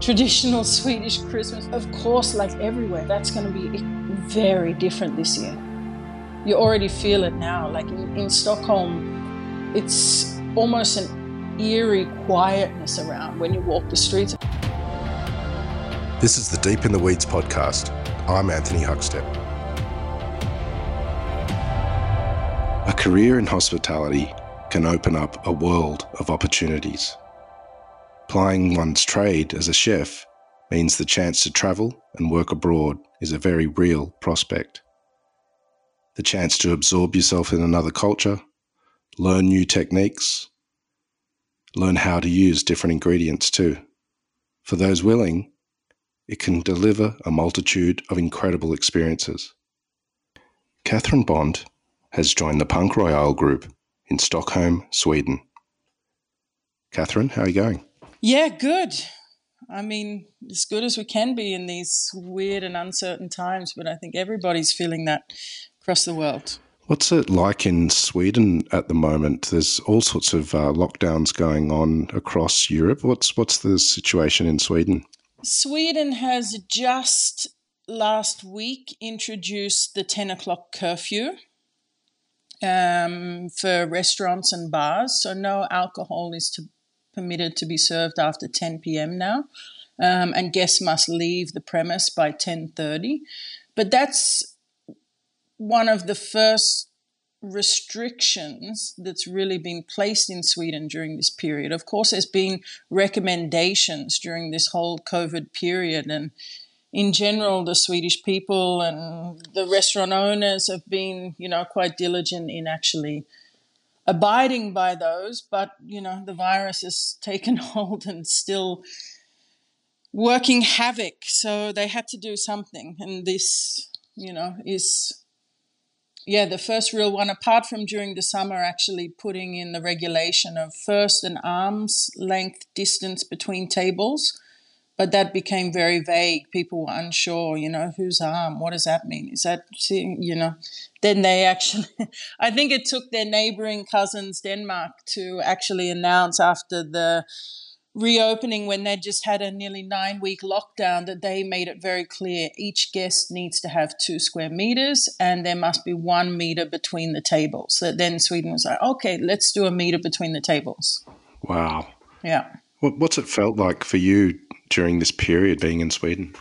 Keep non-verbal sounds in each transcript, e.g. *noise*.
traditional Swedish Christmas. Of course, like everywhere, that's going to be very different this year. You already feel it now. Like in, in Stockholm, it's almost an eerie quietness around when you walk the streets. This is the Deep in the Weeds podcast. I'm Anthony Huckstep. A career in hospitality can open up a world of opportunities. Plying one's trade as a chef means the chance to travel and work abroad is a very real prospect. The chance to absorb yourself in another culture, learn new techniques, learn how to use different ingredients too. For those willing, it can deliver a multitude of incredible experiences. Catherine Bond has joined the Punk Royale group in Stockholm, Sweden. Catherine, how are you going? Yeah, good. I mean, as good as we can be in these weird and uncertain times, but I think everybody's feeling that across the world. What's it like in Sweden at the moment? There's all sorts of uh, lockdowns going on across Europe. What's what's the situation in Sweden? Sweden has just last week introduced the 10 o'clock curfew um, for restaurants and bars. So no alcohol is to, permitted to be served after 10 p.m. now, um, and guests must leave the premise by 10:30. But that's one of the first restrictions that's really been placed in Sweden during this period. Of course, there's been recommendations during this whole COVID period, and in general, the Swedish people and the restaurant owners have been, you know, quite diligent in actually abiding by those. But, you know, the virus has *laughs* taken hold and still working havoc. So they had to do something. And this, you know, is, yeah, the first real one, apart from during the summer, actually putting in the regulation of first an arm's length distance between tables but that became very vague. People were unsure, you know, whose arm? What does that mean? Is that, you know, then they actually, *laughs* I think it took their neighboring cousins, Denmark, to actually announce after the reopening when they just had a nearly nine week lockdown that they made it very clear each guest needs to have two square meters and there must be one meter between the tables. So then Sweden was like, okay, let's do a meter between the tables. Wow. Yeah. What's it felt like for you during this period being in Sweden?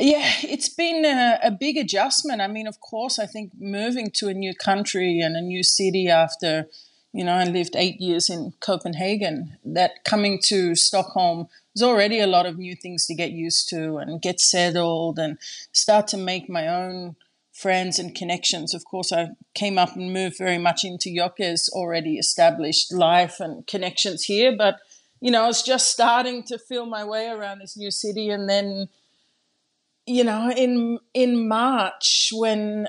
Yeah, it's been a, a, big adjustment. I mean, of course, I think moving to a new country and a new city after, you know, I lived eight years in Copenhagen, that coming to Stockholm was already a lot of new things to get used to and get settled and start to make my own friends and connections. Of course, I came up and moved very much into Jocke's already established life and connections here, but you know, I was just starting to feel my way around this new city, and then, you know, in in March when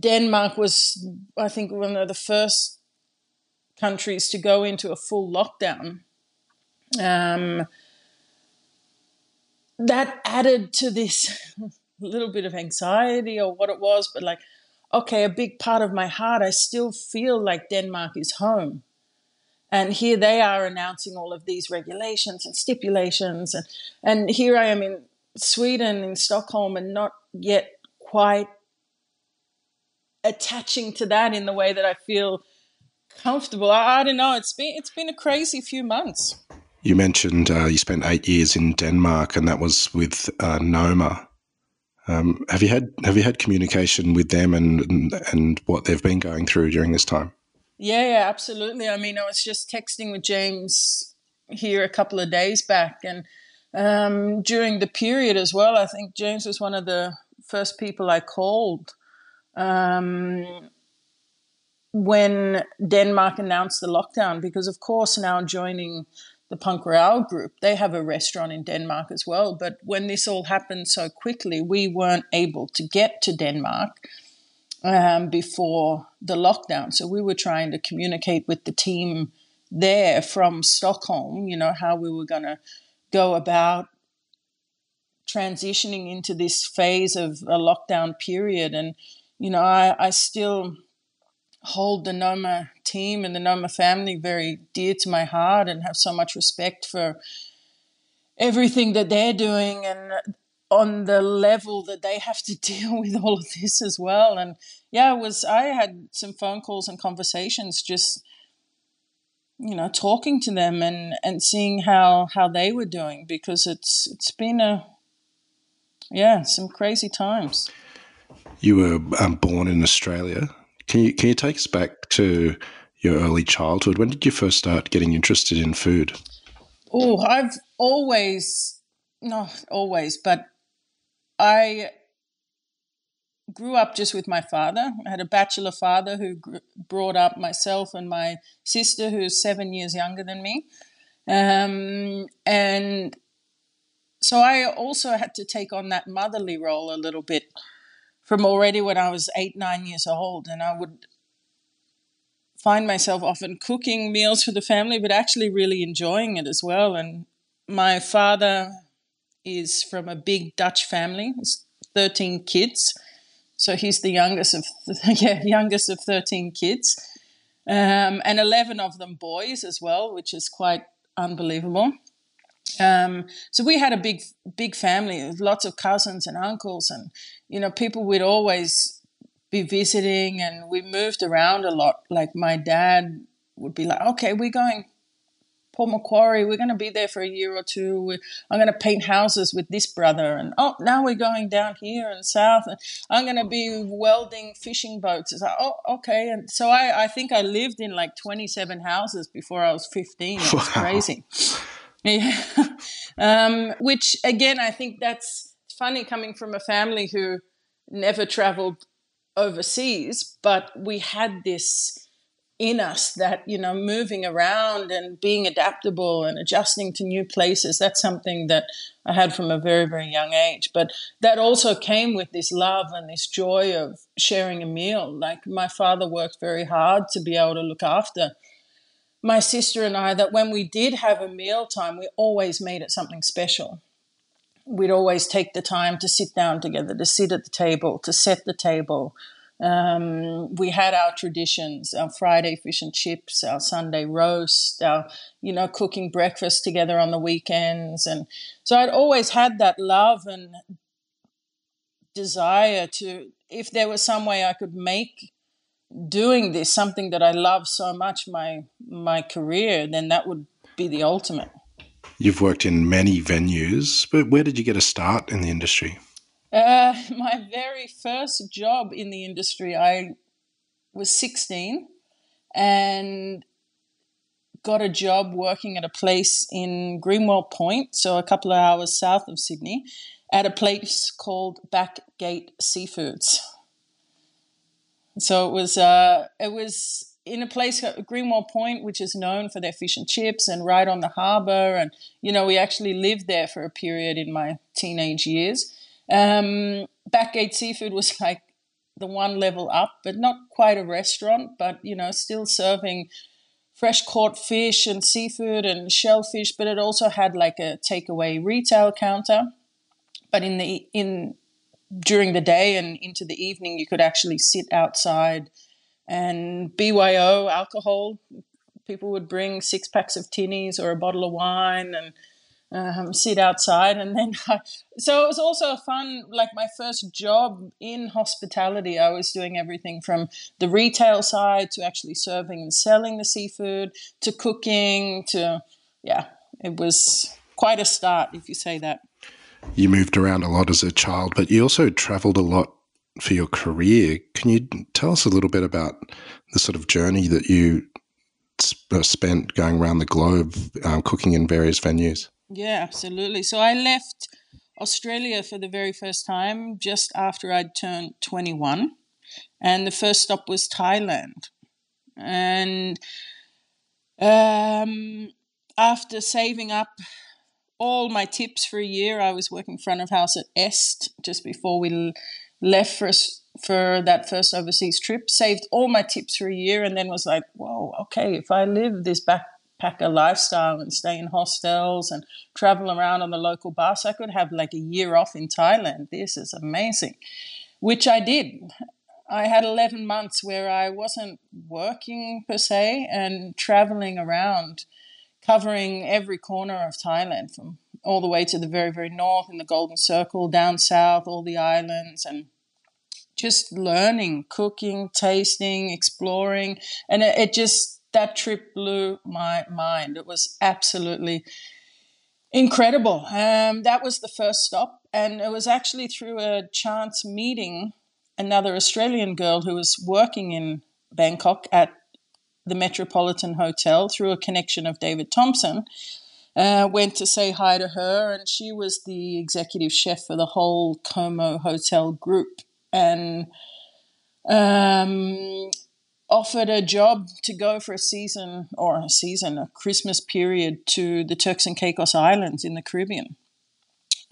Denmark was, I think, one of the first countries to go into a full lockdown. Um, that added to this *laughs* little bit of anxiety or what it was, but like, okay, a big part of my heart, I still feel like Denmark is home and here they are announcing all of these regulations and stipulations and and here i am in sweden in stockholm and not yet quite attaching to that in the way that i feel comfortable. I, I don't know. It's been it's been a crazy few months. You mentioned uh, you spent eight years in denmark and that was with uh, noma. Um, have you had have you had communication with them and, and and what they've been going through during this time? Yeah, yeah, absolutely. I mean, I was just texting with James here a couple of days back, and um, during the period as well, I think James was one of the first people I called um, when Denmark announced the lockdown, because of course now joining the Punk Royale group, they have a restaurant in Denmark as well. But when this all happened so quickly, we weren't able to get to Denmark um, before the lockdown. So we were trying to communicate with the team there from Stockholm, you know, how we were going to go about transitioning into this phase of a lockdown period. And, you know, I, I still hold the Noma team and the Noma family very dear to my heart and have so much respect for everything that they're doing and on the level that they have to *laughs* deal with all of this as well. And yeah, it was I had some phone calls and conversations just you know talking to them and and seeing how how they were doing because it's it's been a yeah some crazy times. You were um, born in australia. Can you can you take us back to your early childhood? When did you first start getting interested in food? Oh i've always not always but i grew up just with my father. I had a bachelor father who brought up myself and my sister, who's seven years younger than me. Um, and so I also had to take on that motherly role a little bit from already when I was eight, nine years old. And I would find myself often cooking meals for the family, but actually really enjoying it as well. And my father is from a big Dutch family, 13 kids so he's the youngest of *laughs* yeah youngest of thirteen kids, um, and eleven of them boys as well, which is quite unbelievable. Um, so we had a big big family, lots of cousins and uncles, and you know people would always be visiting, and we moved around a lot. Like my dad would be like, "Okay, we're going Port Macquarie, we're going to be there for a year or two. I'm going to paint houses with this brother. And oh, now we're going down here and south. And I'm going to be welding fishing boats. It's like, oh, okay. And so I, I think I lived in like 27 houses before I was 15. It was crazy. Yeah. *laughs* um, which, again, I think that's funny coming from a family who never traveled overseas, but we had this in us that you know moving around and being adaptable and adjusting to new places that's something that i had from a very very young age. But that also came with this love and this joy of sharing a meal. Like my father worked very hard to be able to look after my sister and i that when we did have a meal time we always made it something special. We'd always take the time to sit down together to sit at the table to set the table um, we had our traditions, our Friday fish and chips, our Sunday roast, our, you know, cooking breakfast together on the weekends. And so I'd always had that love and desire to, if there was some way I could make doing this something that I love so much, my, my career, then that would be the ultimate. You've worked in many venues, but where did you get a start in the industry? Uh, *laughs* my very first job in the industry, I was 16 and got a job working at a place in Greenwell Point, so a couple of hours south of Sydney, at a place called Backgate Seafoods. So it was uh, it was in a place at Greenwell Point, which is known for their fish and chips, and right on the harbour. And you know, we actually lived there for a period in my teenage years. Um, Backgate Seafood was like the one level up, but not quite a restaurant, but you know, still serving fresh caught fish and seafood and shellfish. But it also had like a takeaway retail counter. But in the in during the day and into the evening, you could actually sit outside and BYO alcohol. People would bring six packs of tinnies or a bottle of wine and um, sit outside and then *laughs* I, so it was also a fun like my first job in hospitality i was doing everything from the retail side to actually serving and selling the seafood to cooking to yeah it was quite a start if you say that. You moved around a lot as a child but you also traveled a lot for your career. Can you tell us a little bit about the sort of journey that you uh, spent going around the globe um, cooking in various venues yeah, absolutely. So I left Australia for the very first time just after I'd turned 21. And the first stop was Thailand. And um, after saving up all my tips for a year, I was working front of house at Est just before we left for for that first overseas trip. Saved all my tips for a year, and then was like, "Whoa, okay, if I live this back backpacker lifestyle and stay in hostels and travel around on the local bus. I could have like a year off in Thailand. This is amazing, which I did. I had 11 months where I wasn't working per se and traveling around, covering every corner of Thailand from all the way to the very, very north in the Golden Circle, down south, all the islands, and just learning, cooking, tasting, exploring. And it, it just, that trip blew my mind. It was absolutely incredible. Um, that was the first stop. And it was actually through a chance meeting another Australian girl who was working in Bangkok at the Metropolitan Hotel through a connection of David Thompson. Uh, went to say hi to her, and she was the executive chef for the whole Como Hotel group, and um, offered a job to go for a season or a season, a Christmas period to the Turks and Caicos Islands in the Caribbean.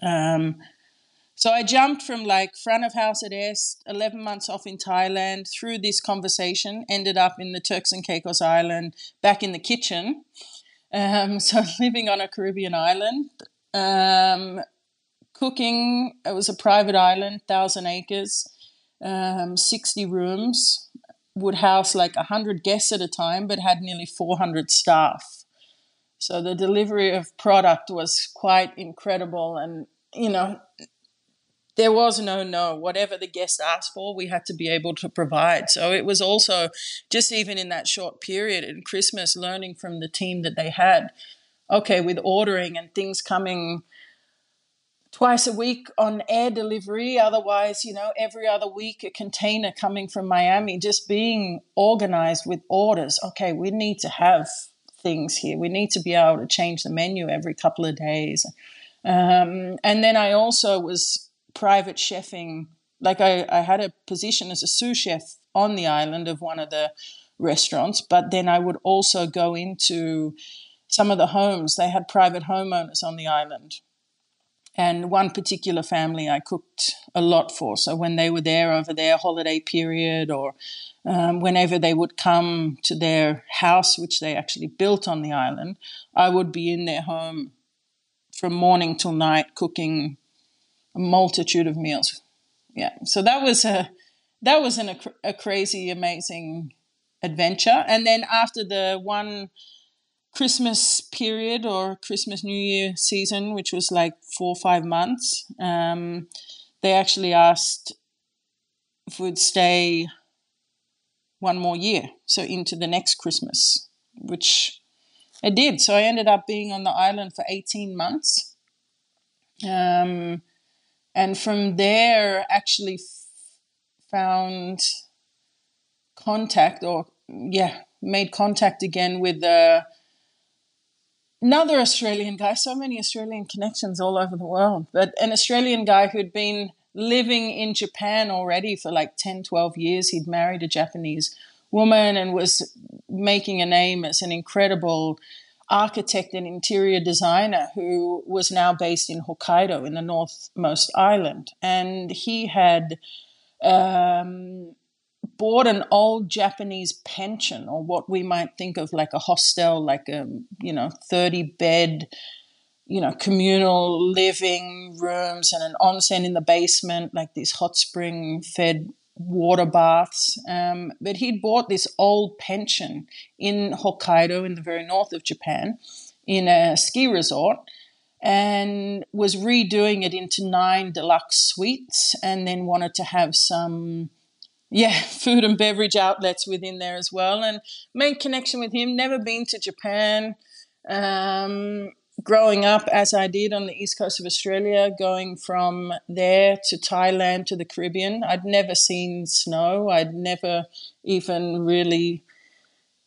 Um, so I jumped from like front of house at Est, 11 months off in Thailand, through this conversation, ended up in the Turks and Caicos Island, back in the kitchen. Um, *laughs* so living on a Caribbean island, um, cooking. It was a private island, thousand acres, um, 60 rooms, would house like 100 guests at a time, but had nearly 400 staff. So the delivery of product was quite incredible. And, you know, there was no no. Whatever the guest asked for, we had to be able to provide. So it was also just even in that short period in Christmas, learning from the team that they had. Okay, with ordering and things coming twice a week on air delivery. Otherwise, you know, every other week a container coming from Miami. Just being organized with orders. Okay, we need to have things here. We need to be able to change the menu every couple of days. Um, and then I also was private chefing. Like I, I had a position as a sous chef on the island of one of the restaurants, but then I would also go into some of the homes. They had private homeowners on the island. And one particular family I cooked a lot for. So when they were there over their holiday period or um, whenever they would come to their house, which they actually built on the island, I would be in their home from morning till night cooking a multitude of meals. Yeah, so that was a that was an, a, a crazy, amazing adventure. And then after the one Christmas period or Christmas New Year season, which was like four or five months, um, they actually asked if we'd stay one more year, so into the next Christmas, which I did. So I ended up being on the island for 18 months. Um, and from there actually f- found contact or yeah made contact again with uh, another australian guy so many australian connections all over the world but an australian guy who'd been living in japan already for like 10 12 years he'd married a japanese woman and was making a name as an incredible architect and interior designer who was now based in Hokkaido in the northmost island. And he had um, bought an old Japanese pension or what we might think of like a hostel, like a, you know, 30 bed, you know, communal living rooms and an onsen in the basement, like these hot spring fed water baths. Um, but he'd bought this old pension in Hokkaido, in the very north of Japan, in a ski resort, and was redoing it into nine deluxe suites, and then wanted to have some. Yeah, *laughs* food and beverage outlets within there as well, and made connection with him. Never been to Japan, um, growing up as I did on the east coast of Australia, going from there to Thailand to the Caribbean, I'd never seen snow. I'd never even really,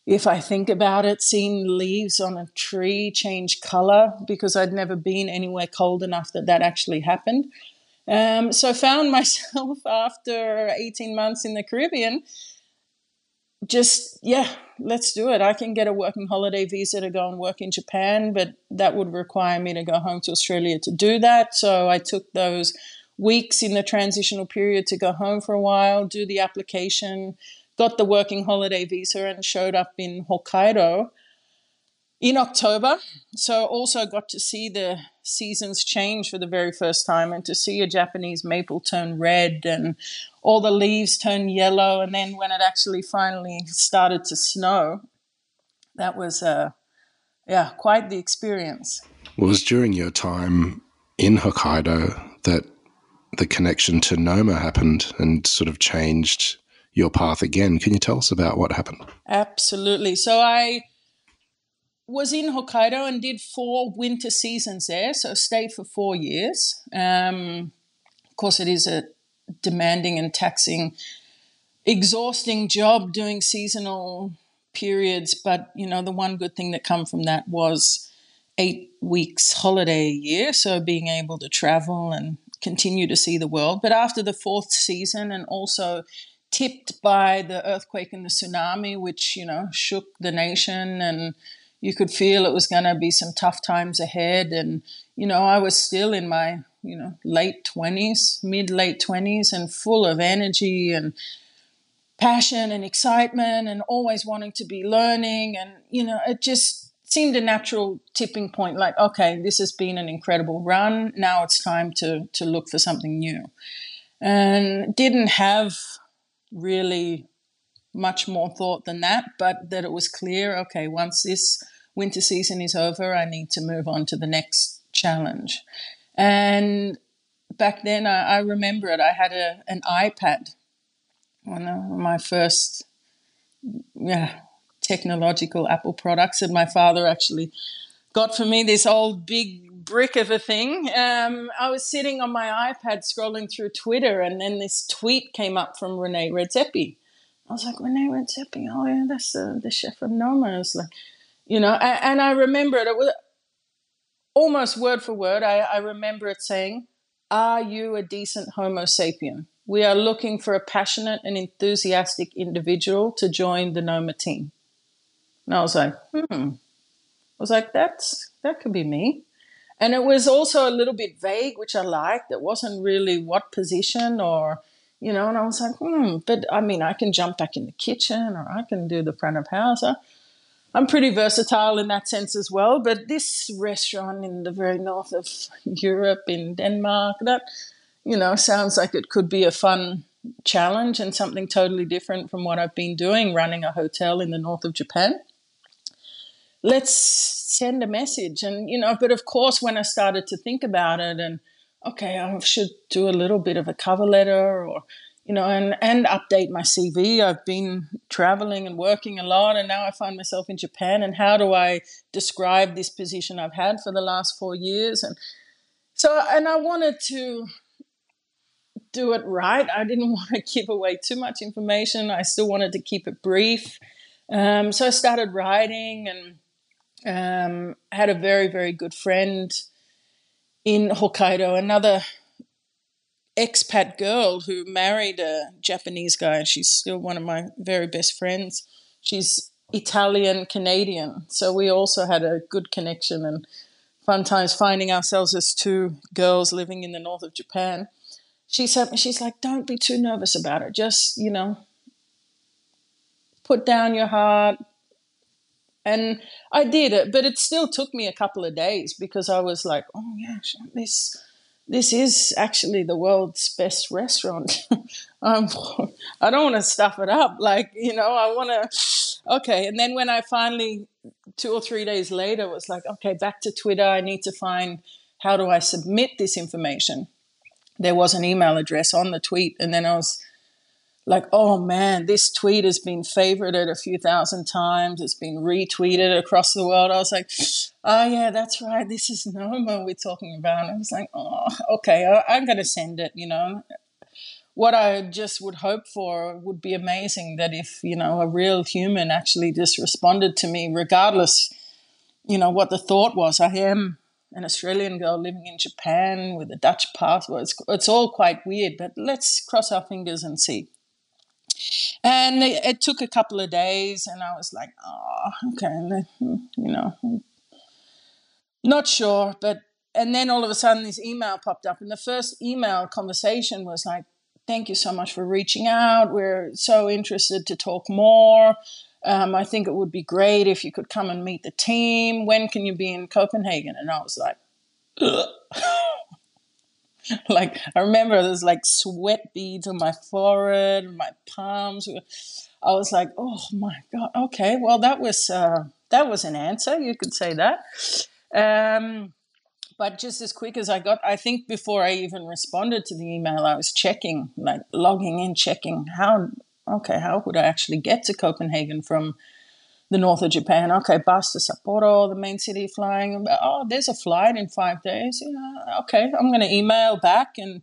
if I think about it, seen leaves on a tree change color because I'd never been anywhere cold enough that that actually happened. Um, so I found *laughs* myself after 18 months in the Caribbean just yeah let's do it i can get a working holiday visa to go and work in japan but that would require me to go home to australia to do that so i took those weeks in the transitional period to go home for a while do the application got the working holiday visa and showed up in hokkaido in October. So also got to see the seasons change for the very first time and to see a Japanese maple turn red and all the leaves turn yellow. And then when it actually finally started to snow, that was a, yeah, quite the experience. Well, it was during your time in Hokkaido that the connection to Noma happened and sort of changed your path again. Can you tell us about what happened? Absolutely. So I was in Hokkaido and did four winter seasons there. So stayed for four years. Um, of course, it is a demanding and taxing, exhausting job doing seasonal periods. But you know, the one good thing that come from that was eight weeks holiday a year. So being able to travel and continue to see the world. But after the fourth season, and also tipped by the earthquake and the tsunami, which you know shook the nation and you could feel it was going to be some tough times ahead. And, you know, I was still in my, you know, late 20s, mid late 20s, and full of energy and passion and excitement and always wanting to be learning. And, you know, it just seemed a natural tipping point like, okay, this has been an incredible run. Now it's time to, to look for something new. And didn't have really much more thought than that, but that it was clear okay, once this winter season is over, I need to move on to the next challenge. And back then, I, I remember it. I had a, an iPad, one of my first, yeah, technological Apple products, and my father actually got for me this old big brick of a thing. Um, I was sitting on my iPad scrolling through Twitter, and then this tweet came up from Rene Redzepi. I was like, Rene Redzepi, oh yeah, that's the, the chef from Noma. I was like, you know, and, and I remember it, it was almost word for word. I, I remember it saying, Are you a decent Homo sapien? We are looking for a passionate and enthusiastic individual to join the Noma team. And I was like, hmm. I was like, that's that could be me. And it was also a little bit vague, which I liked. It wasn't really what position or, you know, and I was like, hmm, but I mean, I can jump back in the kitchen or I can do the front of house. I'm pretty versatile in that sense as well. But this restaurant in the very north of *laughs* Europe, in Denmark, that, you know, sounds like it could be a fun challenge and something totally different from what I've been doing running a hotel in the north of Japan. Let's send a message. And, you know, but of course, when I started to think about it and, okay, I should do a little bit of a cover letter or, you know, and, and update my CV. I've been traveling and working a lot, and now I find myself in Japan. And how do I describe this position I've had for the last four years? And so, and I wanted to do it right. I didn't *laughs* want to give away too much information. I still wanted to keep it brief. Um, so I started writing and um, had a very, very good friend in Hokkaido, another expat girl who married a Japanese guy, she's still one of my very best friends. She's Italian Canadian, so we also had a good connection and fun times finding ourselves as two girls living in the north of Japan. She said, she's like, don't be too nervous about it. Just you know, put down your heart. And I did it, but it still took me a couple of days because I was like, oh yeah, this this is actually the world's best restaurant. *laughs* um, *laughs* I don't want to stuff it up. Like, you know, I want to, okay. And then when I finally, two or three days later, was like, okay, back to Twitter. I need to find how do I submit this information. There was an email address on the tweet. And then I was like, oh man, this tweet has been favorited a few thousand times. It's been retweeted across the world. I was like, oh yeah, that's right. This is Noma we're talking about. And I was like, oh, okay, I'm going to send it, you know. What I just would hope for would be amazing that if, you know, a real human actually just responded to me, regardless, you know, what the thought was. I am an Australian girl living in Japan with a Dutch passport. It's, it's all quite weird, but let's cross our fingers and see. And it, took a couple of days, and I was like, oh, okay, you know, not sure. But, and then all of a sudden, this email popped up, and the first email conversation was like, thank you so much for reaching out. We're so interested to talk more. Um, I think it would be great if you could come and meet the team. When can you be in Copenhagen? And I was like, *laughs* *laughs* like I remember there's like sweat beads on my forehead, my palms. I was like, oh my god, okay, well that was uh, that was an answer. You could say that. Um, but just as quick as I got, I think before I even responded to the email, I was checking, like logging in, checking how, okay, how would I actually get to Copenhagen from the north of Japan? Okay, bus to Sapporo, the main city, flying. Oh, there's a flight in five days. Know, okay, I'm going to email back and,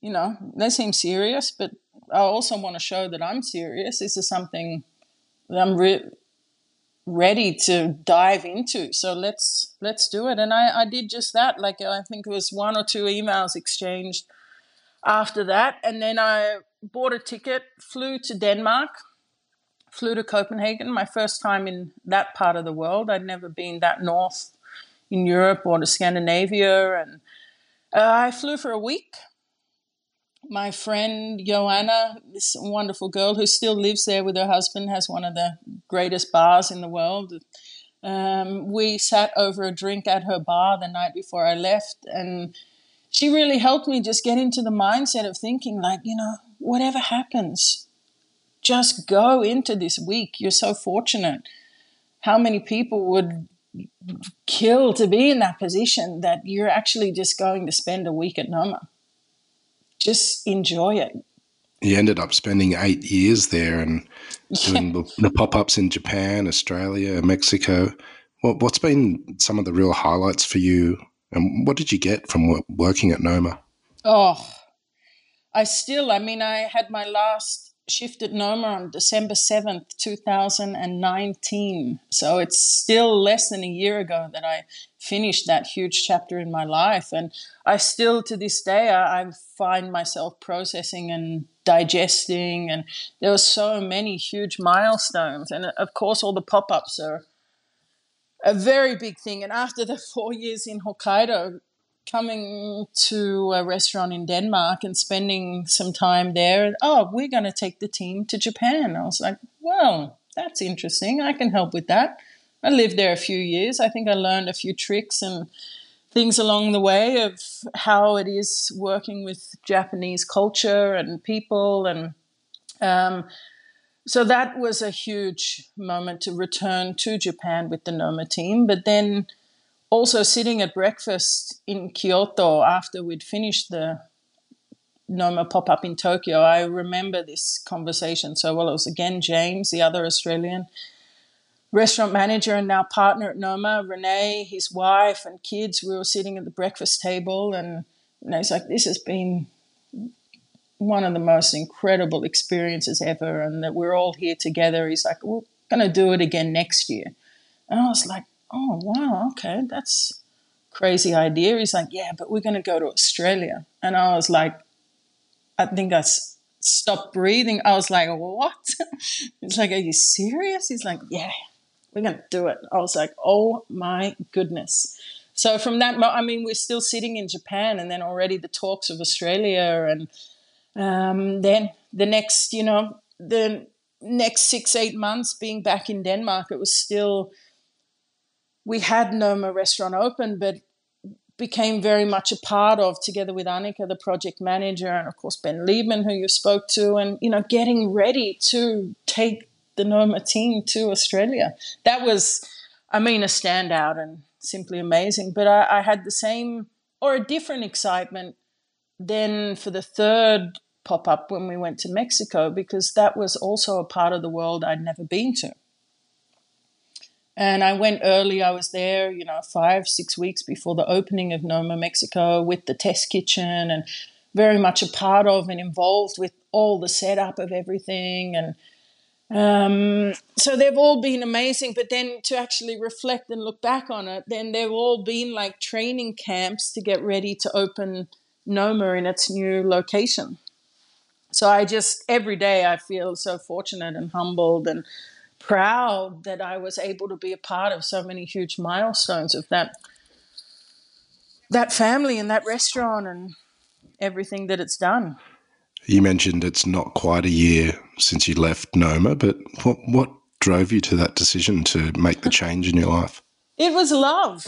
you know, they seem serious, but I also want to show that I'm serious. This is something that I'm re- ready to dive into. So let's let's do it. And I, I did just that. Like I think it was one or two emails exchanged after that, and then I bought a ticket, flew to Denmark, flew to Copenhagen. My first time in that part of the world. I'd never been that north in Europe or to Scandinavia, and uh, I flew for a week my friend Joanna, this wonderful girl who still lives there with her husband, has one of the greatest bars in the world. Um, we sat over a drink at her bar the night before I left, and she really helped me just get into the mindset of thinking, like, you know, whatever happens, just go into this week. You're so fortunate. How many people would kill to be in that position that you're actually just going to spend a week at Noma? just enjoy it. You ended up spending eight years there and doing yeah. the, the pop ups in Japan, Australia, Mexico. What, what's been some of the real highlights for you, and what did you get from working at Noma? Oh, I still, I mean, I had my last shifted Noma on December 7th, 2019. So it's still less than a year ago that I finished that huge chapter in my life. And I still, to this day, I, I find myself processing and digesting. And there were so many huge milestones. And of course, all the pop ups are a very big thing. And after the *laughs* four years in Hokkaido, coming to a restaurant in Denmark and spending some time there. Oh, we're going to take the team to Japan. I was like, well, that's interesting. I can help with that. I lived there a few years. I think I learned a few tricks and things along the way of how it is working with Japanese culture and people. And um, so that was a huge moment to return to Japan with the Noma team. But then also sitting at breakfast in Kyoto after we'd finished the Noma pop up in Tokyo, I remember this conversation so well. It was again James, the other Australian restaurant manager and now partner at Noma, Renee, his wife, and kids. We were sitting at the breakfast table, and you know, he's like, This has been one of the most incredible experiences ever, and that we're all here together. He's like, We're going to do it again next year. And I was like, oh, wow, okay, that's crazy idea. He's like, yeah, but we're going to go to Australia. And I was like, I think I s- stopped breathing. I was like, what? *laughs* He's like, are you serious? He's like, yeah, we're going to do it. I was like, oh my goodness. So from that, mo- I mean, we're still sitting in Japan, and then already the talks of Australia, and um, then the next, you know, the next six eight months being back in Denmark, it was still we had Noma restaurant open, but became very much a part of together with Annika, the project manager, and of course Ben Liebman, who you spoke to, and you know, getting ready to take the Noma team to Australia. That was, I mean, a standout and simply amazing. But I, I had the same or a different excitement then for the third pop up when we went to Mexico because that was also a part of the world I'd never been to. And I went early. I was there, you know, five, six weeks before the opening of Noma Mexico with the test kitchen and very much a part of and involved with all the setup of everything. And um, so they've all been amazing. But then to actually reflect and look back on it, then they've all been like training camps to get ready to open Noma in its new location. So I just, every day, I feel so fortunate and humbled and proud that I was able to be a part of so many huge milestones of that that family and that restaurant and everything that it's done. You mentioned it's not quite a year since you left Noma, but what what drove you to that decision to make the change in your life? It was love.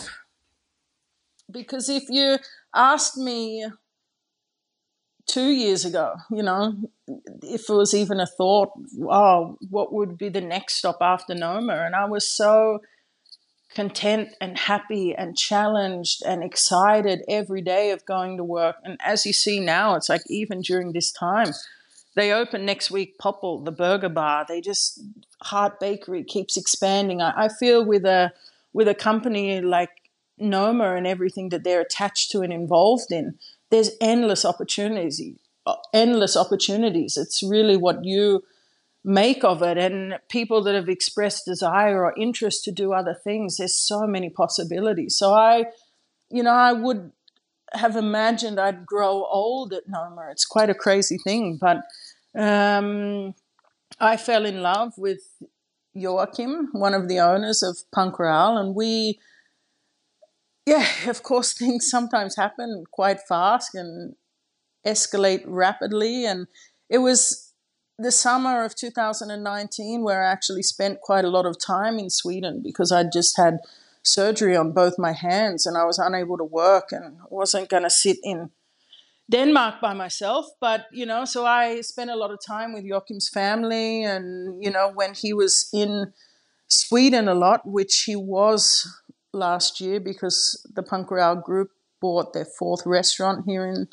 Because if you asked me two years ago, you know, if it was even a thought, oh, what would be the next stop after Noma? And I was so content and happy and challenged and excited every day of going to work. And as you see now, it's like even during this time, they open next week POPL, the burger bar. They just Hart Bakery keeps expanding. I, I feel with a with a company like Noma and everything that they're attached to and involved in, there's endless opportunities. Endless opportunities. It's really what you make of it and people that have expressed desire or interest to do other things there's so many possibilities so i you know i would have imagined i'd grow old at noma it's quite a crazy thing but um, i fell in love with joachim one of the owners of punk and we yeah of course *laughs* things sometimes happen quite fast and escalate rapidly and it was the summer of 2019 where I actually spent quite a lot of time in Sweden because I just had surgery on both my hands and I was unable to work and wasn't going to sit in Denmark by myself. But, you know, so I spent a lot of time with Joachim's family and, you know, when he was in Sweden a lot, which he was last year because the Punk Royale group bought their fourth restaurant here in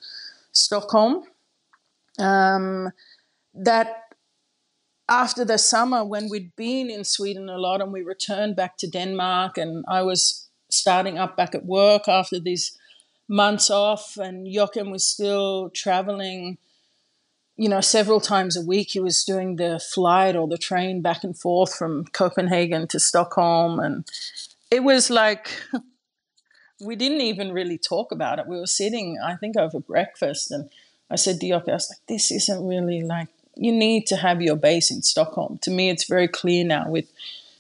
Stockholm. Um, that after the summer when we'd been in Sweden a lot and we returned back to Denmark and I was starting up back at work after these months off and Joachim was still traveling you know several times a week he was doing the flight or the train back and forth from Copenhagen to Stockholm and it was like *laughs* we didn't even really talk about it we were sitting I think over breakfast and I said to Joachim I was like this isn't really like you need to have your base in Stockholm. To me, it's very clear now with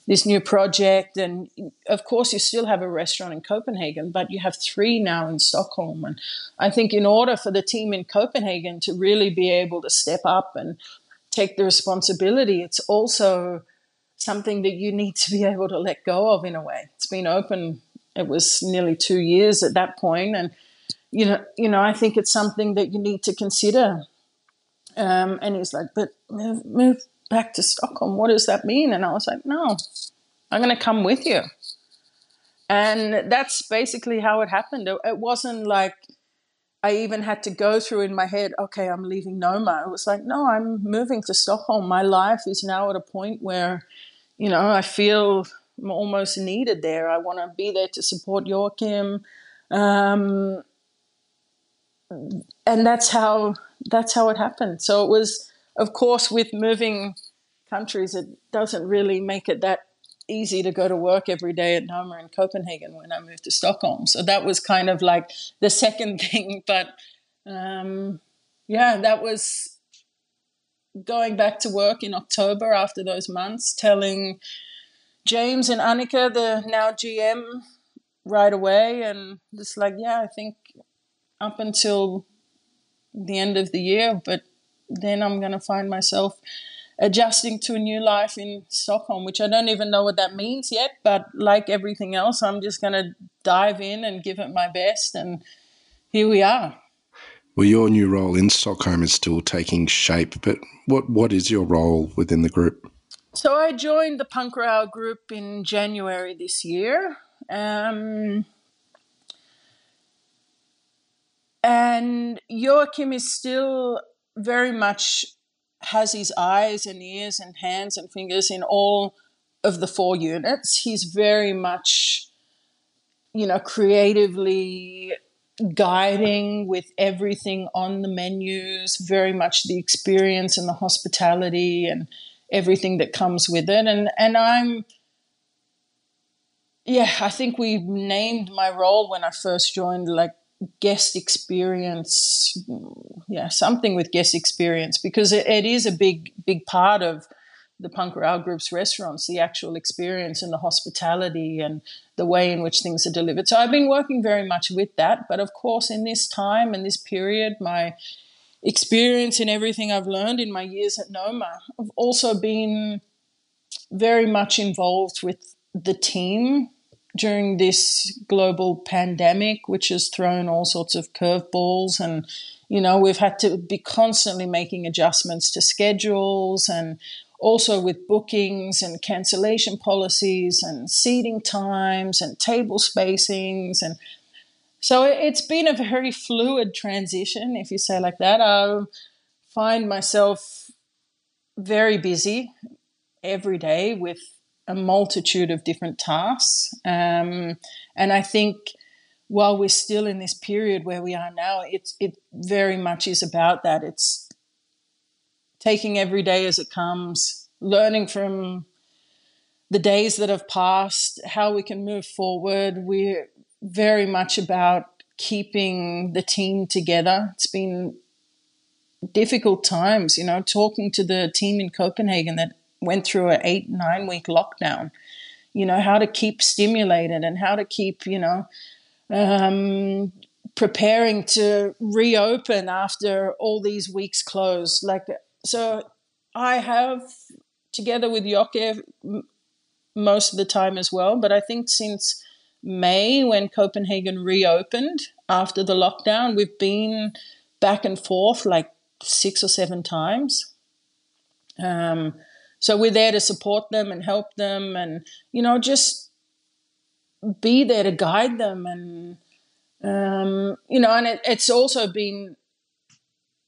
this new project. And of course, you still have a restaurant in Copenhagen, but you have three now in Stockholm. And I think in order for the team in Copenhagen to really be able to step up and take the responsibility, it's also something that you need to be *laughs* able to let go of in a way. It's been open, it was nearly two years at that point, and you know, you know, I think it's something that you need to consider um, and he's like, but move, move back to Stockholm. What does that mean? And I was like, no, I'm going to come with you. And that's basically how it happened. It wasn't like I even had to go through in my head, okay, I'm leaving Noma. It was like, no, I'm moving to Stockholm. My life is now at a point where, you know, I feel almost needed there. I want to be there to support Joachim. Um, and that's how that's how it happened. So it was, of course, with moving countries, it doesn't really make it that easy to go to work every day at Noma in Copenhagen when I moved to Stockholm. So that was kind of like the second *laughs* thing. But um, yeah, that was going back to work in October after those months, telling James and Annika, the now GM, right away, and just like, yeah, I think up until the end of the year, but then I'm going to find myself adjusting to a new life in Stockholm, which I don't even know what that means yet. But like everything else, I'm just going to dive in and give it my best. And here we are. Well, your new role in Stockholm is still taking shape, but what, what is your role within the group? So I joined the Punk Royale group in January this year. Um, and Joachim is still very much has his eyes and ears and hands and fingers in all of the four units. He's very much, you know, creatively guiding with everything on the menus, very much the experience and the hospitality and everything that comes with it. And and I'm yeah, I think we named my role when I first joined like guest experience yeah something with guest experience because it, it is a big big part of the punk royale group's restaurants the actual experience and the hospitality and the way in which things are delivered so i've been working very much with that but of course in this time and this period my experience and everything i've learned in my years at noma i've also been very much involved with the team during this global pandemic, which has thrown all sorts of curveballs. And, you know, we've had to be constantly making adjustments to schedules and also with bookings and cancellation policies and seating times and table spacings and so it's been a very fluid transition if you say like that. I find myself very busy every day with a multitude of different tasks. Um, and i think while we're still in this period where we are now it, it very much is about that. It's taking every day as it comes, learning from the days that have passed, how we can move forward. We're very much about keeping the team together. It's been difficult times, you know, talking to the team in Copenhagen that went through an eight, nine week lockdown, you know, how to keep stimulated and how to keep, you know, um, preparing to reopen after all these weeks closed. Like so I have, together with Jokke, most of the time as well. But I think since May, when Copenhagen reopened after the lockdown, we've been back and forth like six or seven times. Um, so we're there to support them and help them, and you know, just be there to guide them, and um, you know, and it, it's also been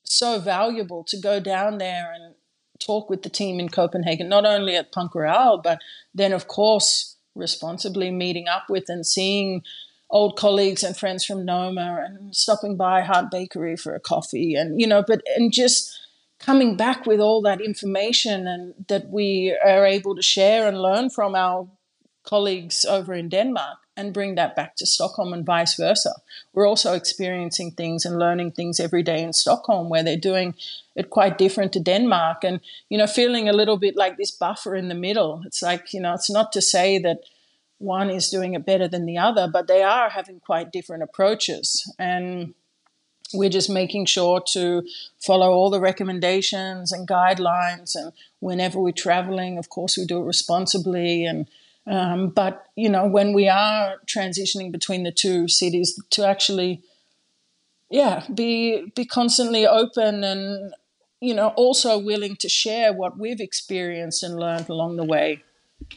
so valuable to go down there and talk with the team in Copenhagen, not only at Punk Royale, but then, of course, responsibly meeting up with and seeing old colleagues and friends from Noma and stopping by Hart Bakery for a coffee and, you know, but, and just coming back with all that information and that we are able to share and learn from our colleagues over in Denmark and bring that back to Stockholm and vice versa. We're also experiencing things and learning things every day in Stockholm where they're doing it quite different to Denmark and you know feeling a little bit like this buffer in the middle. It's like, you know, it's not to say that one is doing it better than the other, but they are having quite different approaches and we're just making sure to follow all the recommendations and guidelines and whenever we're traveling of course we do it responsibly and um, but you know, when we are transitioning between the two cities, to actually, yeah, be be constantly open and you know also willing to share what we've experienced and learned along the way.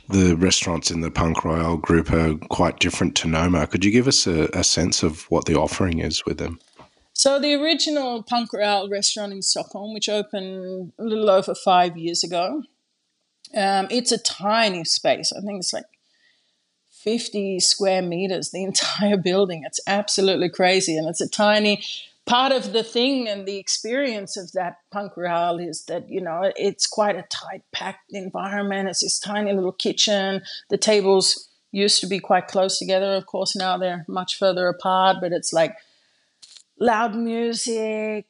The restaurants in the Punk Royale group are quite different to Noma. Could you give us a, a sense of what the offering is with them? So the original Punk Royale restaurant in Stockholm, which opened a little over five years ago, um, it's a tiny space. I think it's like 50 square meters, the *laughs* entire building. It's absolutely crazy. And it's a tiny part of the thing and the experience of that punk royale is that, you know, it's quite a tight packed environment. It's this tiny little kitchen. The tables used to be quite close together. Of course, now they're much further apart, but it's like loud music,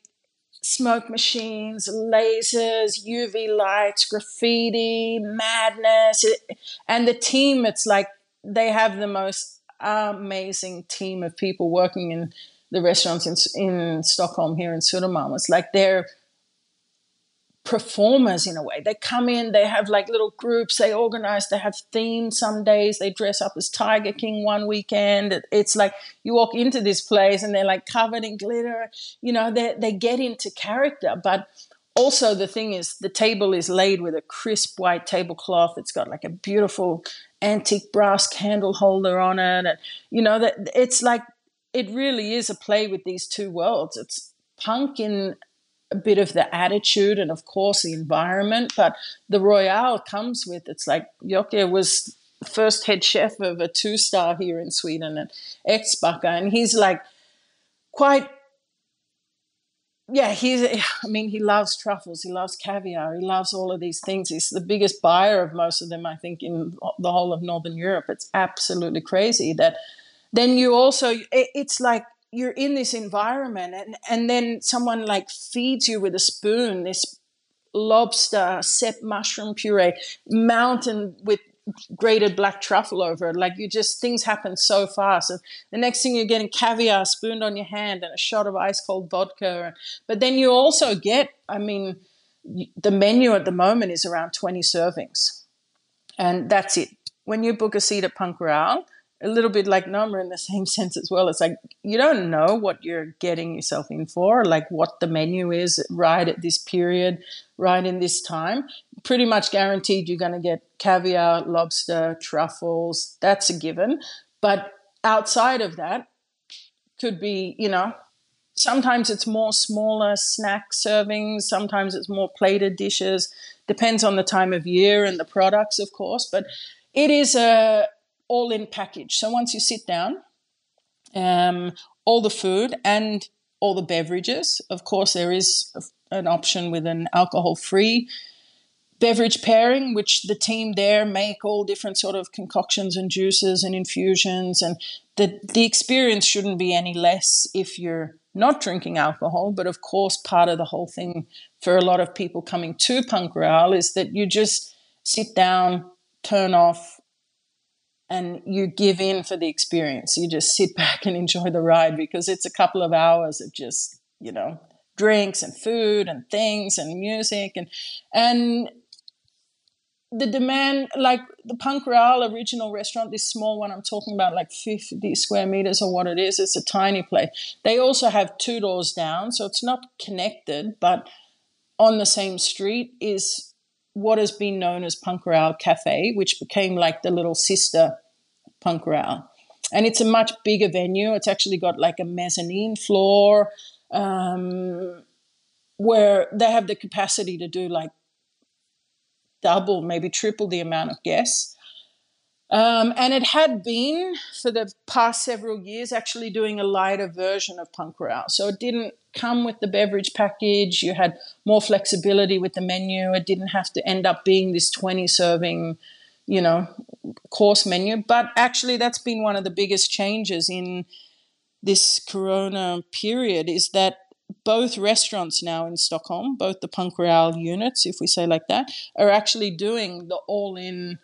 smoke machines, lasers, UV lights, graffiti, madness. And the team, it's like they have the most amazing team of people working in the restaurants in, in Stockholm here in Södermalm. It's like they're performers in a way. They come in, they have like little groups, they organize, they have themes some days, they dress up as Tiger King one weekend. It's like you walk into this place and they're like covered in glitter, you know, they, they get into character. But also the thing is the table is laid with a crisp white tablecloth. It's got like a beautiful antique brass candle holder on it. And, you know, that it's like, it really is a play with these two worlds. It's punk in a bit of the attitude and of course the environment but the royale comes with it's like Jokke was first head chef of a two star here in Sweden at Edsbacka and he's like quite yeah he's I mean he loves truffles he loves caviar he loves all of these things. He's the biggest buyer of most of them I think in the whole of northern Europe. It's absolutely crazy that then you also it's like you're in this environment and, and then someone like feeds you with a spoon this lobster set mushroom puree mountain with grated black truffle over it. Like you just things happen so fast. And the next thing you're getting caviar spooned on your hand and a shot of ice cold vodka. But then you also get i mean the menu at the moment is around 20 servings. And that's it. When you book a seat at punk royale a little bit like Noma in the same *laughs* sense as well. It's like you don't know what you're getting yourself in for, like what the menu is right at this period, right in this time. pretty much guaranteed you're going to get caviar, lobster, truffles. That's a given. But outside of that, could be, you know, sometimes it's more smaller snack servings, sometimes it's more plated dishes. Depends on the time of year and the products, of course. But it is a all-in package. So once you sit down, um, all the food and all the beverages. Of course, there is an option with an alcohol-free beverage pairing, which the team there make all different sort of concoctions and juices and infusions, and the the experience shouldn't be any less if you're not drinking alcohol. But of course, part of the whole thing for a lot of people coming to Punk Royale is that you just sit down, turn off, and you give in for the experience. You just sit *laughs* back and enjoy the ride because it's a couple of hours of just you know drinks and food and things and music and and the demand, like the Punk Royale original restaurant, this small one I'm talking about, like 50 square meters or what it is, it's a tiny place. They also have two doors down, so it's not connected, but on the same street is what has been known as Punk Royale Cafe, which became like the little sister Punk Royale. And it's a much bigger venue. It's actually got like a mezzanine floor um, where they have the capacity to do like double, maybe triple the amount of guests. Um, and it had been for the past several years actually doing a lighter version of Punk Royale. So it didn't come with the beverage package. You had more flexibility with the menu. It didn't have to end up being this 20 serving, you know, course menu. But actually, that's been one of the biggest changes in this Corona period is that both restaurants now in Stockholm, both the Punk Royale units, if we say like that, are actually doing the all in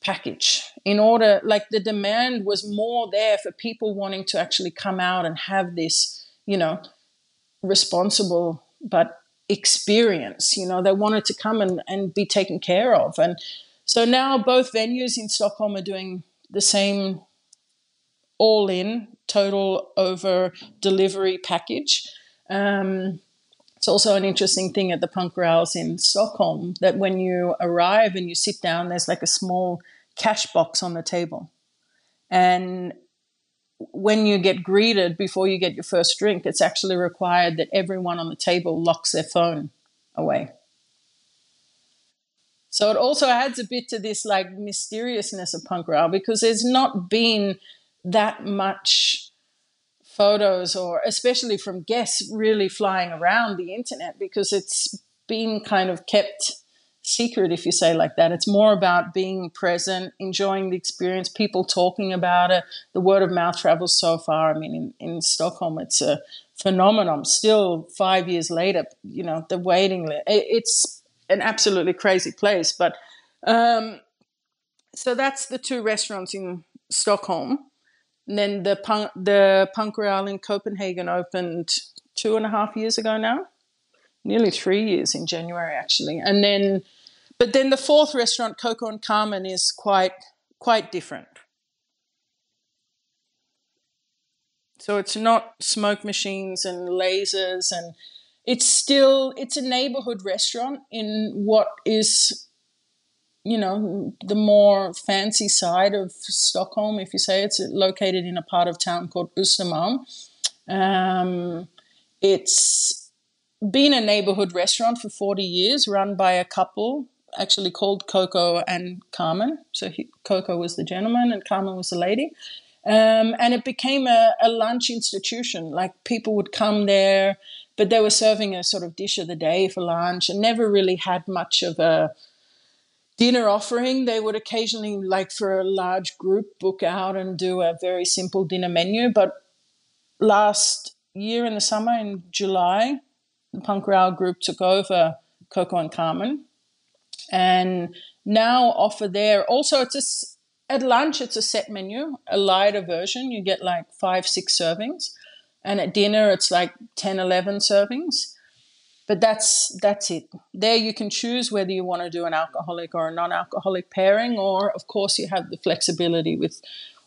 package in order like the demand was more there for people wanting to actually come out and have this you know responsible but experience you know they wanted to come and, and be taken care of. And so now both venues in stockholm are doing the same all in total over delivery package. Um, it's also an interesting thing at the Punk Royales in Stockholm that when you arrive and you sit down, there's like a small cash box on the table. And when you get greeted before you get your first drink, it's actually required that everyone on the table locks their phone away. So it also adds a bit to this like mysteriousness of punk royale because there's not been that much photos or especially from guests really flying around the internet because it's been kind of kept secret if you say like that. It's more about being present enjoying the experience people talking about it. The word of mouth travels so far. I mean in, in stockholm it's a phenomenon. Still five years later you know the waiting list it's an absolutely crazy place but um, so that's the two restaurants in stockholm and then the punk, the Punk Royale in Copenhagen opened two and a half years ago now, nearly three years in January actually. And then, but then the fourth restaurant, Coco and Carmen, is quite quite different. So it's not smoke machines and lasers and it's still it's a neighborhood restaurant in what is you know, the more fancy side of Stockholm, if you say it's located in a part of town called Östermalm. Um, it's been a neighborhood restaurant for 40 years, run by a couple, actually called Coco and Carmen. So he, Coco was the gentleman and Carmen was the lady. Um, and it became a, a lunch institution. Like people would come there, but they were serving a sort of dish of the day for lunch and never really had much of a dinner offering. They would occasionally, like for a large group, book out and do a very simple dinner menu. But last year in the summer, in July, the Punk Royale group took over Coco and Carmen and now offer there. Also, it's a, at lunch, it's a set menu, a lighter version. You get like five, six servings. And at dinner, it's like 10, 11 servings but that's that's it there you can choose whether you want to do an alcoholic or a non-alcoholic pairing or of course you have the flexibility with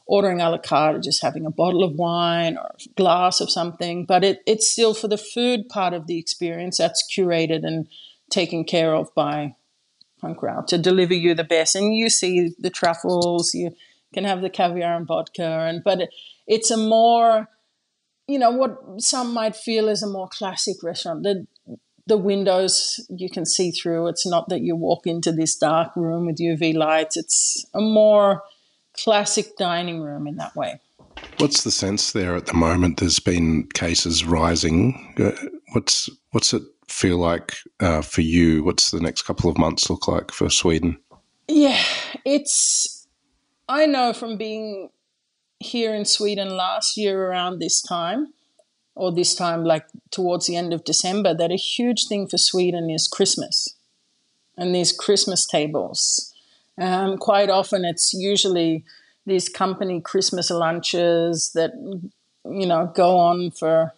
ordering a la carte or just having a bottle of wine or a glass of something but it, it's still for the food part of the experience that's curated and taken care of by Punk Royale to deliver you the best. And you see the truffles, you can have the caviar and vodka, and but it, it's a more, you know, what some might feel is a more classic restaurant. The the windows you can see through. It's not that you walk into this dark room with UV lights. It's a more classic dining room in that way. What's the sense there at the moment? There's been cases rising. Uh, what's what's it feel like uh, for you? What's the next couple of months look like for Sweden? Yeah, it's. I know from being here in Sweden last year around this time, or this time like towards the end of December, that a huge thing for Sweden is Christmas and these Christmas tables. Um, quite often, it's usually these company Christmas lunches that you know go on for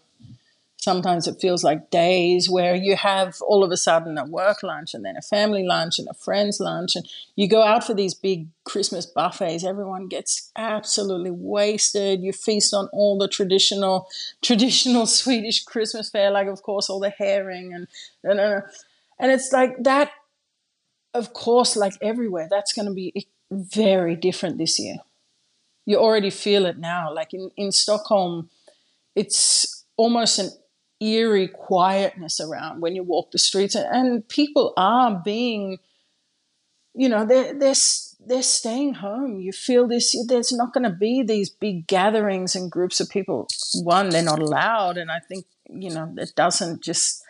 sometimes it feels like days where you have all of a sudden a work lunch and then a family lunch and a friend's lunch and you go out for these big christmas buffets. Everyone gets absolutely wasted. You feast on all the traditional *laughs* traditional swedish christmas fare like of course all the herring and and, and it's like that of course like everywhere that's going to be very different this year. You already feel it now. Like in, in stockholm it's almost an eerie quietness around when you walk the streets, and people are being, you know, they're they're they're staying home. You feel this. There's not going to be these big gatherings and groups of people. One, they're not allowed, and I think you know it doesn't just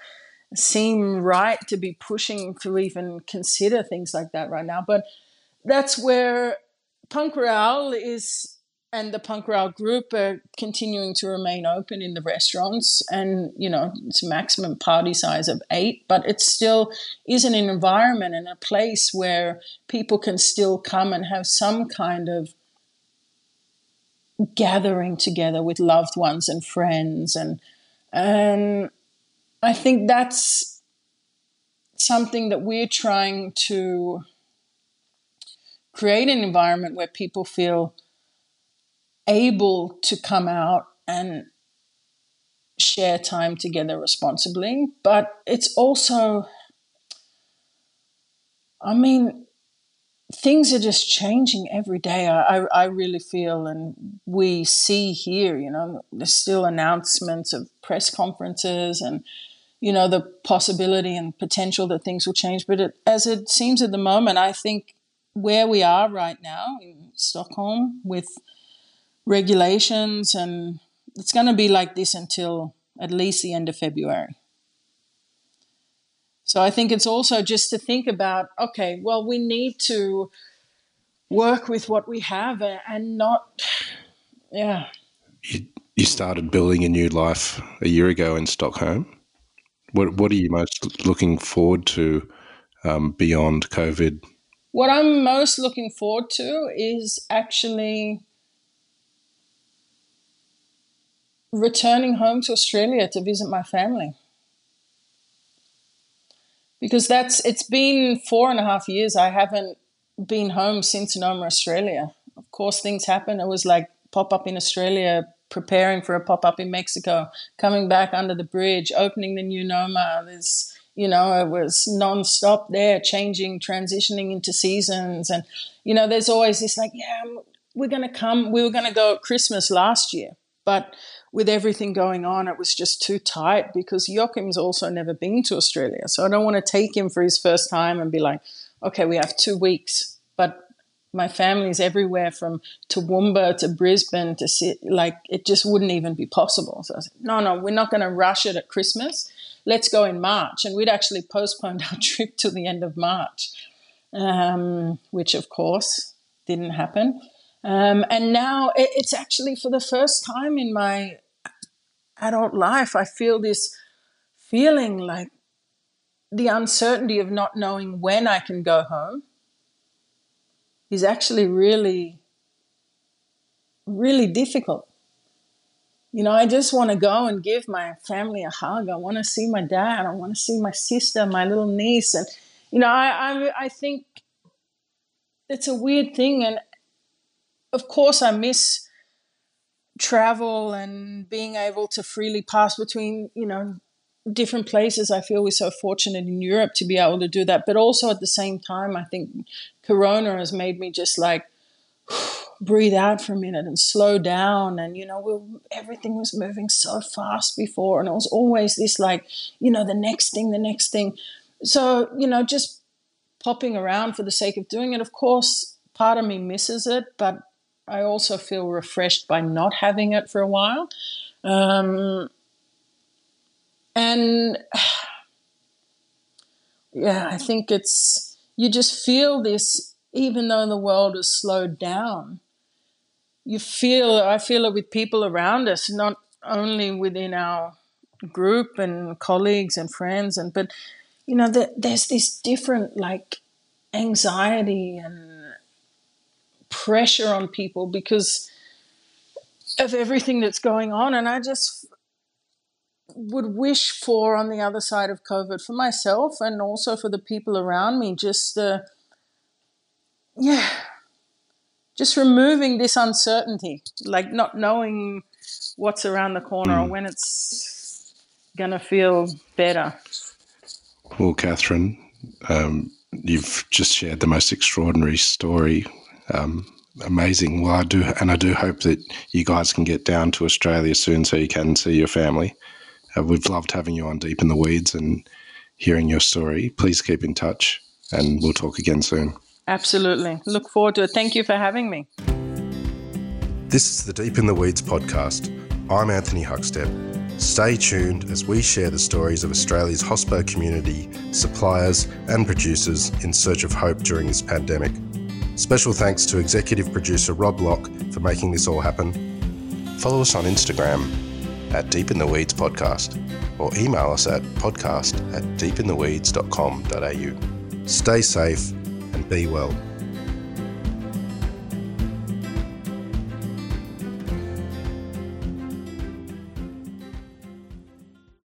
seem right to be pushing to even consider things like that right now. But that's where Punk Royale is and the punk rock group are continuing to remain open in the restaurants and you know it's maximum party size of eight but it still is an environment and a place where people can still come and have some kind of gathering together with loved ones and friends. And and i think that's something that we're trying to create an environment where people feel able to come out and share time together responsibly. But it's also, I mean, things are just changing every day. I, I, really feel, and we see here, you know, there's still announcements of press conferences and, you know, the possibility and potential that things will change. But it, as it seems at the moment, I think where we are right now in Stockholm with regulations, and it's going to be like this until at least the end of February. So I think it's also just to think about okay, well, we need to work with what we have and not, yeah. You, you started building a new life a year ago in Stockholm. What What are you most looking forward to um, beyond COVID? What I'm most looking forward to is actually returning home to Australia to visit my family. Because that's it's been four and a half years. I haven't been home since Noma Australia. Of course, things happen. It was like pop up in Australia, preparing for a pop up in Mexico, coming back under the bridge, opening the new Noma. There's you know, it was non-stop there, changing, transitioning into seasons, and you know, there's always this like, yeah, we're to come. We were to go at Christmas last year, but with everything going on, it was just too tight because Joachim's also never been to Australia. So I don't want to take him for his first time and be like, okay, we have two weeks. But my family's everywhere from Toowoomba to Brisbane to sit, like it just wouldn't even be possible. So I said, no, no, we're not going to rush it at Christmas. Let's go in March. And we'd actually *laughs* postponed our trip to the end of March, um, which of course didn't happen. Um, and now it's actually for the first time in my adult life, I feel this feeling like the uncertainty of not knowing when I can go home is actually really, really difficult. You know, I just want to go and give my family a hug. I want to see my dad. I want to see my sister, my little niece. And, you know, I, I, I think it's a weird thing. And of course, I miss travel and being able to freely pass between, you know, different places. I feel we're so fortunate in Europe to be able to do that. But also at the same time, I think Corona has made me just like *sighs* breathe out for a minute and slow down. And, you know, we everything was moving so fast before. And it was always this like, you know, the next thing, the next thing. So, you know, just popping around for the sake of doing it. Of course, part of me misses it, but I also feel refreshed by not having it for a while. Um, and *sighs* yeah, I think it's, you just feel this, even though the world has slowed down, you feel, I feel it with people around us, not only within our group and colleagues and friends, and but you know, the, there's this different like anxiety and pressure on people because of everything that's going on. And I just would wish for on the other side of COVID for myself and also for the people around me, just the, yeah, just removing this uncertainty, like not knowing what's around the corner mm. or when it's going to feel better. Well, Catherine, um, you've just shared the most extraordinary story. Um, amazing. Well, I do, and I do hope that you guys can get down to Australia soon so you can see your family. Uh, we've loved having you on Deep in the Weeds and hearing your story. Please keep in touch, and we'll talk again soon. Absolutely. Look forward to it. Thank you for having me. This is the Deep in the Weeds podcast. I'm Anthony Huckstep. Stay tuned as we share the stories of Australia's hospo community, suppliers, and producers in search of hope during this pandemic. Special thanks to executive producer Rob Locke for making this all happen. Follow us on Instagram at Deep in the Weeds Podcast or email us at podcast at deepintheweeds.com.au. Stay safe and be well.